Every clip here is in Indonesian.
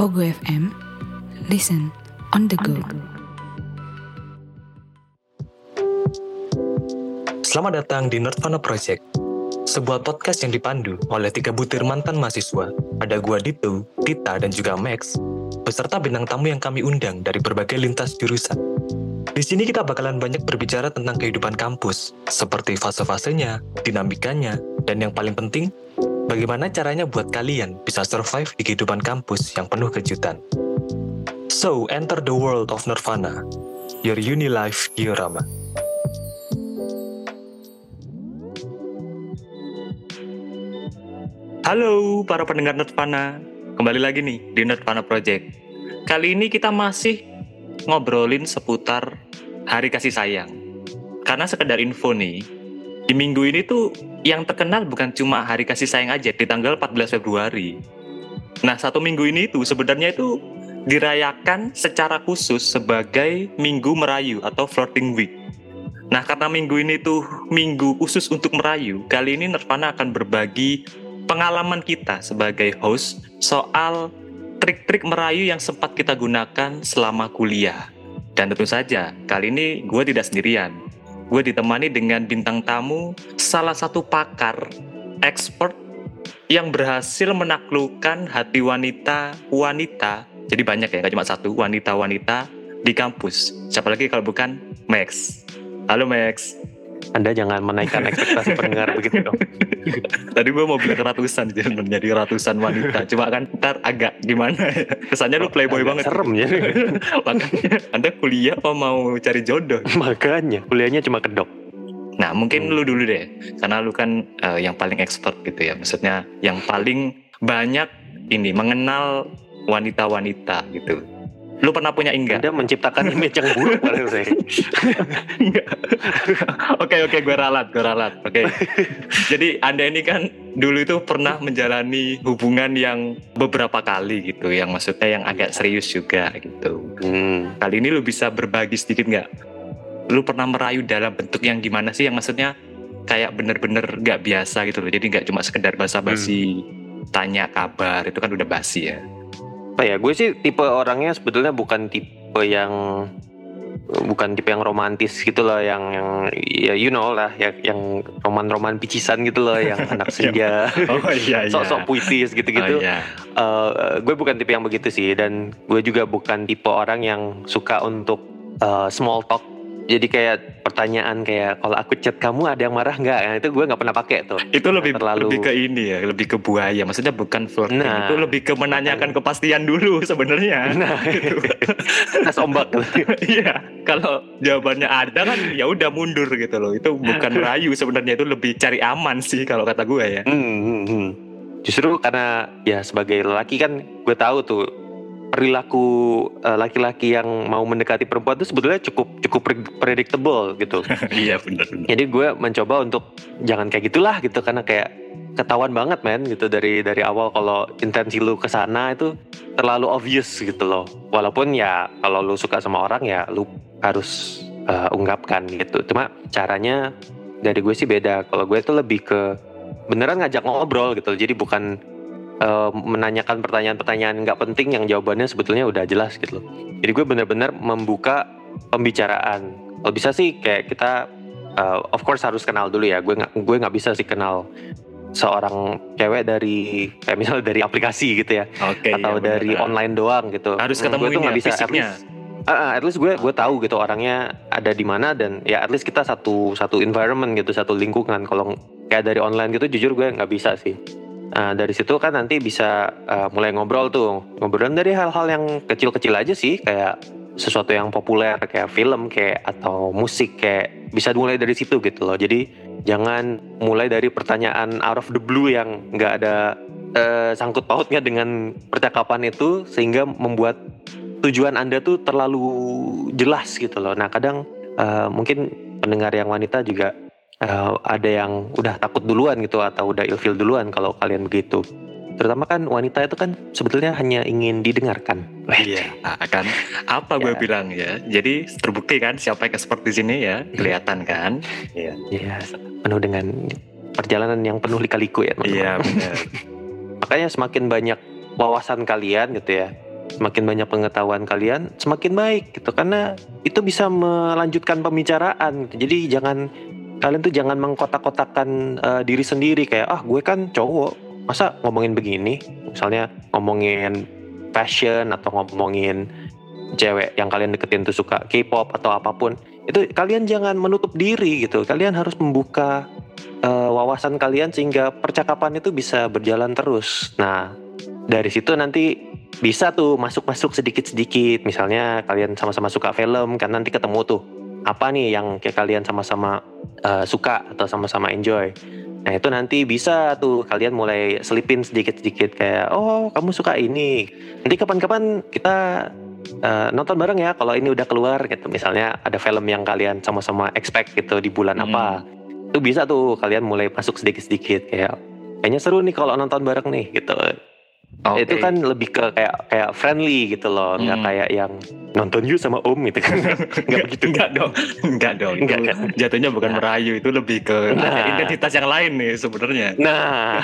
Pogo FM, listen on the go. Selamat datang di Nerdvana Project, sebuah podcast yang dipandu oleh tiga butir mantan mahasiswa. Ada gua Dito, Tita, dan juga Max, beserta bintang tamu yang kami undang dari berbagai lintas jurusan. Di sini kita bakalan banyak berbicara tentang kehidupan kampus, seperti fase-fasenya, dinamikanya, dan yang paling penting, bagaimana caranya buat kalian bisa survive di kehidupan kampus yang penuh kejutan. So, enter the world of Nirvana, your uni life diorama. Halo para pendengar Nerdvana, kembali lagi nih di Nerdvana Project. Kali ini kita masih ngobrolin seputar hari kasih sayang. Karena sekedar info nih, di minggu ini tuh yang terkenal bukan cuma hari kasih sayang aja di tanggal 14 Februari. Nah, satu minggu ini tuh sebenarnya itu dirayakan secara khusus sebagai Minggu Merayu atau Flirting Week. Nah, karena minggu ini tuh minggu khusus untuk merayu, kali ini Nirvana akan berbagi pengalaman kita sebagai host soal trik-trik merayu yang sempat kita gunakan selama kuliah. Dan tentu saja, kali ini gue tidak sendirian. Gue ditemani dengan bintang tamu, salah satu pakar, expert yang berhasil menaklukkan hati wanita-wanita. Jadi banyak ya, gak cuma satu, wanita-wanita di kampus. Siapa lagi kalau bukan Max. Halo Max. Anda jangan menaikkan ekspektasi pendengar begitu dong. Tadi gue mau bilang ratusan jadi ratusan wanita. Cuma kan ntar agak gimana ya. Kesannya lu playboy banget. Serem ya. Makanya Anda kuliah apa mau cari jodoh? Makanya kuliahnya cuma kedok. Nah mungkin lu dulu deh. Karena lu kan uh, yang paling expert gitu ya. Maksudnya yang paling banyak ini mengenal wanita-wanita gitu. Lu pernah punya enggak? Anda menciptakan image yang buruk pada saya. Oke oke gue ralat gue ralat. Oke. Jadi Anda ini kan dulu itu pernah menjalani hubungan yang beberapa kali gitu, yang maksudnya yang agak serius juga gitu. Hmm. Kali ini lu bisa berbagi sedikit nggak? Lu pernah merayu dalam bentuk yang gimana sih? Yang maksudnya kayak bener-bener nggak biasa gitu loh. Jadi nggak cuma sekedar basa-basi hmm. tanya kabar itu kan udah basi ya apa ya gue sih tipe orangnya sebetulnya bukan tipe yang bukan tipe yang romantis gitu loh yang yang ya you know lah ya yang roman-roman picisan gitu loh yang anak senja oh, iya, iya. sok-sok puitis gitu-gitu oh, iya. uh, gue bukan tipe yang begitu sih dan gue juga bukan tipe orang yang suka untuk uh, small talk jadi kayak pertanyaan kayak kalau aku chat kamu ada yang marah nggak? Nah, itu gue nggak pernah pakai tuh. Itu lebih terlalu lebih ke ini ya, lebih ke buaya. Maksudnya bukan flirting. Nah, itu lebih ke menanyakan kepastian dulu sebenarnya. Nah, gitu. Tes ombak. Iya, kalau jawabannya ada kan ya udah mundur gitu loh. Itu bukan rayu sebenarnya itu lebih cari aman sih kalau kata gue ya. Hmm, hmm, hmm. Justru karena ya sebagai lelaki kan gue tahu tuh perilaku uh, laki-laki yang mau mendekati perempuan itu sebetulnya cukup cukup predictable gitu. iya benar. Jadi gue mencoba untuk jangan kayak gitulah gitu karena kayak ketahuan banget men gitu dari dari awal kalau intensi lu ke sana itu terlalu obvious gitu loh. Walaupun ya kalau lu suka sama orang ya lu harus uh, ungkapkan gitu. Cuma caranya dari gue sih beda. Kalau gue itu lebih ke beneran ngajak ngobrol gitu. Jadi bukan uh, menanyakan pertanyaan-pertanyaan nggak penting yang jawabannya sebetulnya udah jelas gitu loh. Jadi gue benar-benar membuka pembicaraan. Kalau bisa sih kayak kita uh, of course harus kenal dulu ya. Gue nggak gue nggak bisa sih kenal seorang cewek dari kayak misalnya dari aplikasi gitu ya, okay, atau ya, dari bener. online doang gitu. Harus ketemu gue tuh nggak ya, bisa fisiknya. at least, uh, at least gue gue tahu gitu orangnya ada di mana dan ya at least kita satu satu environment gitu satu lingkungan. Kalau kayak dari online gitu jujur gue nggak bisa sih. Nah, dari situ kan nanti bisa uh, mulai ngobrol tuh. Ngobrol dari hal-hal yang kecil-kecil aja sih, kayak sesuatu yang populer kayak film kayak atau musik kayak bisa mulai dari situ gitu loh. Jadi jangan mulai dari pertanyaan out of the blue yang nggak ada uh, sangkut pautnya dengan percakapan itu sehingga membuat tujuan Anda tuh terlalu jelas gitu loh. Nah, kadang uh, mungkin pendengar yang wanita juga uh, ada yang udah takut duluan gitu atau udah ilfil duluan kalau kalian begitu. Terutama kan wanita itu kan sebetulnya hanya ingin didengarkan. Iya, nah, kan apa gue Ya. bilang ya. Jadi terbukti kan siapa yang expert di sini ya, kelihatan kan? Iya. Iya, penuh dengan perjalanan yang penuh lika-liku ya. Iya benar. Makanya semakin banyak wawasan kalian gitu ya, semakin banyak pengetahuan kalian semakin baik gitu karena itu bisa melanjutkan pembicaraan gitu. jadi jangan kalian tuh jangan mengkotak-kotakan uh, diri sendiri. Kayak ah gue kan cowok masa ngomongin begini? Misalnya ngomongin fashion atau ngomongin cewek yang kalian deketin tuh suka K-pop atau apa pun itu kalian jangan menutup diri gitu. Kalian harus membuka uh, wawasan kalian sehingga percakapan itu bisa berjalan terus. Nah dari situ nanti bisa tuh masuk-masuk sedikit-sedikit. Misalnya kalian sama-sama suka film kan nanti ketemu tuh apa nih yang kayak kalian sama-sama uh, suka atau sama-sama enjoy Nah itu nanti bisa tuh kalian mulai selipin sedikit-sedikit kayak oh kamu suka ini. Nanti kapan-kapan kita uh, nonton bareng ya kalau ini udah keluar gitu. Misalnya ada film yang kalian sama-sama expect gitu di bulan hmm. apa. Itu bisa tuh kalian mulai masuk sedikit-sedikit kayak kayaknya seru nih kalau nonton bareng nih gitu. Okay. Itu kan lebih ke kayak kayak friendly gitu loh, nggak hmm. kayak yang nonton you sama om gitu kan. nggak begitu. Nggak dong. Nggak dong. Nggak kan. Jatuhnya bukan nah. merayu, itu lebih ke nah. identitas yang lain nih sebenarnya. Nah,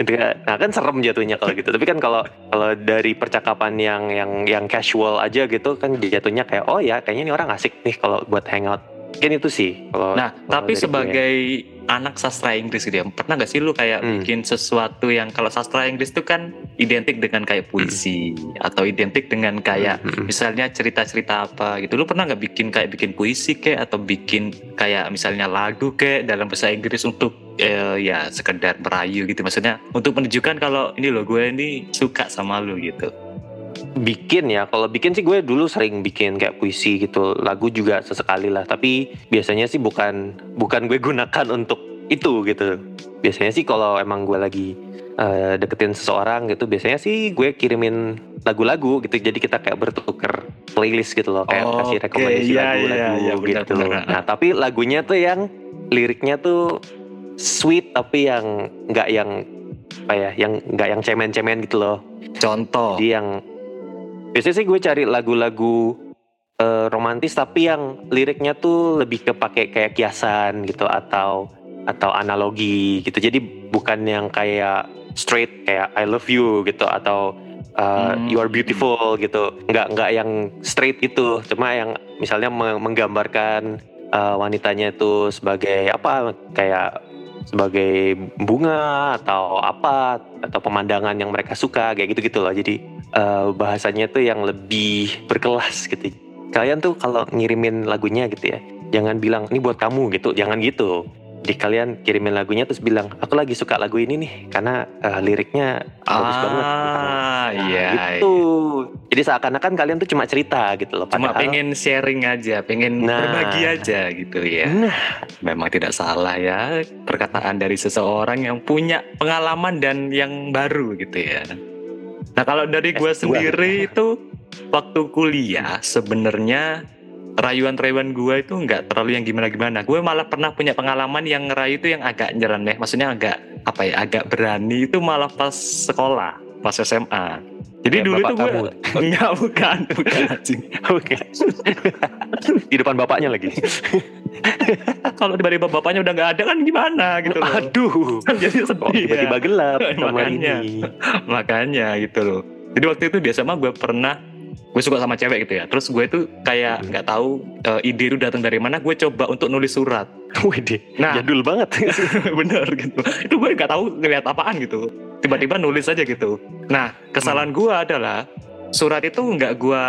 itu kan, nah kan serem jatuhnya kalau gitu. Tapi kan kalau kalau dari percakapan yang yang yang casual aja gitu kan jatuhnya kayak oh ya kayaknya ini orang asik nih kalau buat hangout. Mungkin itu sih. Kalau, nah, kalau tapi sebagai gue anak sastra Inggris gitu ya pernah gak sih lu kayak hmm. bikin sesuatu yang kalau sastra Inggris itu kan identik dengan kayak puisi hmm. atau identik dengan kayak hmm. hmm. misalnya cerita-cerita apa gitu lu pernah gak bikin kayak bikin puisi kayak atau bikin kayak misalnya lagu kayak dalam bahasa Inggris untuk eh, ya sekedar merayu gitu maksudnya untuk menunjukkan kalau ini lo gue ini suka sama lu gitu bikin ya kalau bikin sih gue dulu sering bikin kayak puisi gitu lagu juga sesekali lah. Tapi biasanya sih bukan bukan gue gunakan untuk itu gitu. Biasanya sih kalau emang gue lagi uh, deketin seseorang gitu biasanya sih gue kirimin lagu-lagu gitu. Jadi kita kayak bertukar playlist gitu loh kayak oh, kasih rekomendasi iya, lagu-lagu iya, iya, gitu. benar, nah tapi lagunya tuh yang liriknya tuh sweet tapi yang nggak yang apa ya yang nggak yang cemen-cemen gitu loh. Contoh. Jadi yang biasanya sih gue cari lagu-lagu uh, romantis tapi yang liriknya tuh lebih ke pakai kayak kiasan gitu atau atau analogi gitu. Jadi bukan yang kayak straight kayak I love you gitu atau uh, hmm. you are beautiful gitu. Nggak nggak yang straight gitu. Cuma yang misalnya menggambarkan uh, wanitanya itu sebagai apa kayak sebagai bunga atau apa atau pemandangan yang mereka suka kayak gitu gitu loh. Jadi uh, bahasanya tuh yang lebih berkelas gitu. Kalian tuh kalau ngirimin lagunya gitu ya jangan bilang ini buat kamu gitu. Jangan gitu jadi kalian kirimin lagunya terus bilang aku lagi suka lagu ini nih karena uh, liriknya bagus banget. Ah nah, iya. Gitu. Iya. Jadi seakan-akan kalian tuh cuma cerita gitu loh. Padahal, cuma pengen sharing aja, pengen nah, berbagi aja gitu ya. Nah, memang tidak salah ya perkataan dari seseorang yang punya pengalaman dan yang baru gitu ya. Nah kalau dari gue sendiri itu waktu kuliah sebenarnya rayuan-rayuan gue itu nggak terlalu yang gimana-gimana. Gue malah pernah punya pengalaman yang ngerayu itu yang agak nyereneh, maksudnya agak apa ya, agak berani itu malah pas sekolah, pas SMA. Jadi ya, dulu itu gue enggak bukan, bukan anjing. Oke. Di depan bapaknya lagi. Kalau tiba-tiba bapaknya udah nggak ada kan gimana gitu loh. Aduh. Jadi sedih. tiba-tiba gelap makanya, ini. Makanya gitu loh. Jadi waktu itu di SMA gue pernah gue suka sama cewek gitu ya. Terus gue tuh kayak hmm. nggak tahu uh, ide itu datang dari mana gue coba untuk nulis surat. Wih, nah. jadul banget. Bener gitu. Itu gue nggak tahu ngeliat apaan gitu. Tiba-tiba nulis aja gitu. Nah kesalahan hmm. gue adalah surat itu nggak gue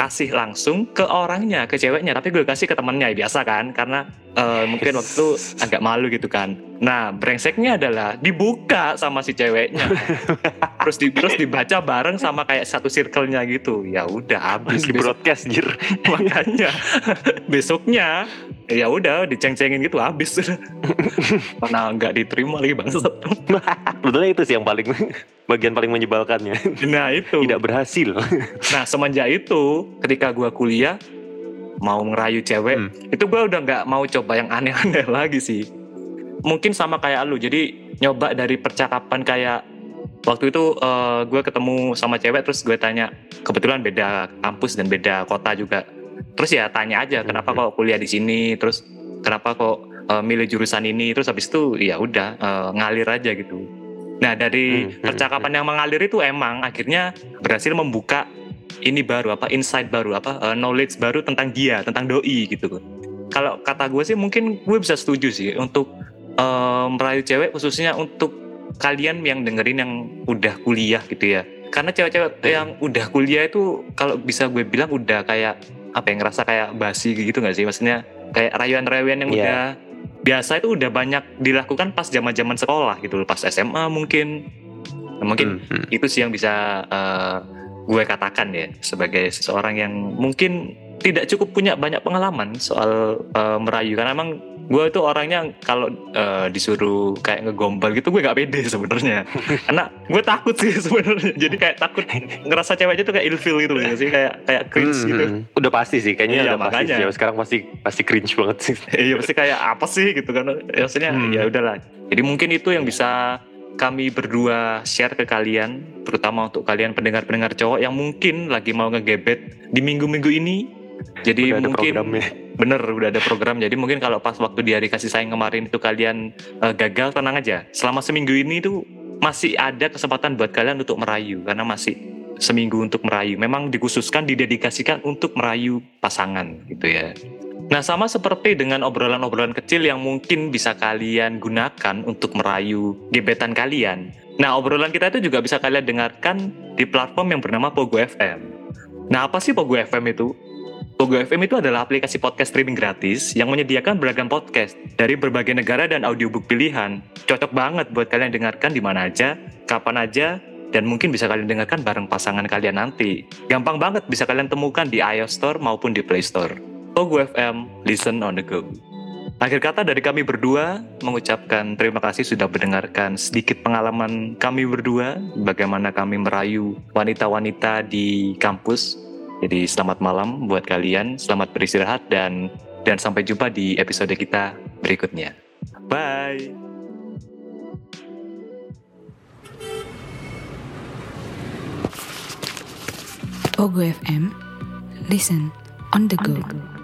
kasih langsung ke orangnya, ke ceweknya, tapi gue kasih ke temennya biasa kan, karena uh, mungkin waktu itu agak malu gitu kan. Nah, brengseknya adalah dibuka sama si ceweknya, terus di terus dibaca bareng sama kayak satu circle-nya gitu. Ya udah habis di broadcast jir. Makanya besoknya ya udah diceng-cengin gitu habis. Karena nggak diterima lagi bangsat. Betulnya itu sih yang paling bagian paling menyebalkannya. Nah itu. Tidak berhasil. nah semenjak itu ketika gue kuliah mau ngerayu cewek hmm. itu gue udah nggak mau coba yang aneh-aneh lagi sih. Mungkin sama kayak lu jadi nyoba dari percakapan kayak waktu itu uh, gue ketemu sama cewek terus gue tanya kebetulan beda kampus dan beda kota juga terus ya tanya aja kenapa kok kuliah di sini? Terus kenapa kok uh, milih jurusan ini? Terus habis itu ya udah uh, ngalir aja gitu. Nah dari hmm, hmm, percakapan hmm. yang mengalir itu emang akhirnya berhasil membuka ini baru apa insight baru apa uh, knowledge baru tentang dia tentang doi gitu kalau kata gue sih mungkin gue bisa setuju sih untuk uh, merayu cewek khususnya untuk kalian yang dengerin yang udah kuliah gitu ya. Karena cewek-cewek yang udah kuliah itu kalau bisa gue bilang udah kayak apa yang ngerasa kayak basi gitu nggak sih maksudnya kayak rayuan-rayuan yang Iya. udah biasa itu udah banyak dilakukan pas zaman-zaman sekolah gitu loh pas SMA mungkin Nah, mungkin Hmm, hmm. itu sih yang bisa eh, gue katakan ya sebagai seseorang yang mungkin tidak cukup punya banyak pengalaman soal eh, merayu karena emang gue itu orangnya kalau eh, disuruh kayak ngegombal gitu gue nggak pede sebenarnya karena gue takut sih sebenarnya jadi kayak takut ngerasa ceweknya tuh kayak ilfil gitu loh sih kayak kayak cringe Hmm, gitu hmm. Udah pasti sih, kayaknya Iya, udah pasti makanya. sih. Sekarang pasti pasti cringe banget sih. Iya pasti kayak apa sih gitu kan ya, maksudnya Hmm. ya udahlah jadi mungkin itu yang bisa kami berdua share ke kalian terutama untuk kalian pendengar-pendengar cowok yang mungkin lagi mau ngegebet di minggu-minggu ini jadi Udah mungkin bener udah ada program jadi mungkin kalau pas waktu di hari kasih sayang kemarin itu kalian eh, gagal tenang aja selama seminggu ini tuh masih ada kesempatan buat kalian untuk merayu karena masih seminggu untuk merayu memang dikhususkan didedikasikan untuk merayu pasangan gitu ya Nah, sama seperti dengan obrolan-obrolan kecil yang mungkin bisa kalian gunakan untuk merayu gebetan kalian. Nah, obrolan kita itu juga bisa kalian dengarkan di platform yang bernama Pogo FM. Nah, apa sih Pogo FM itu? Pogo FM itu adalah aplikasi podcast streaming gratis yang menyediakan beragam podcast dari berbagai negara dan audiobook pilihan. Cocok banget buat kalian dengarkan di mana aja, kapan aja, dan mungkin bisa kalian dengarkan bareng pasangan kalian nanti. Gampang banget bisa kalian temukan di iOS Store maupun di Play Store. Pogo FM, listen on the go. Akhir kata dari kami berdua mengucapkan terima kasih sudah mendengarkan sedikit pengalaman kami berdua bagaimana kami merayu wanita-wanita di kampus. Jadi selamat malam buat kalian, selamat beristirahat dan dan sampai jumpa di episode kita berikutnya. Bye. Pogo FM. Listen on the go.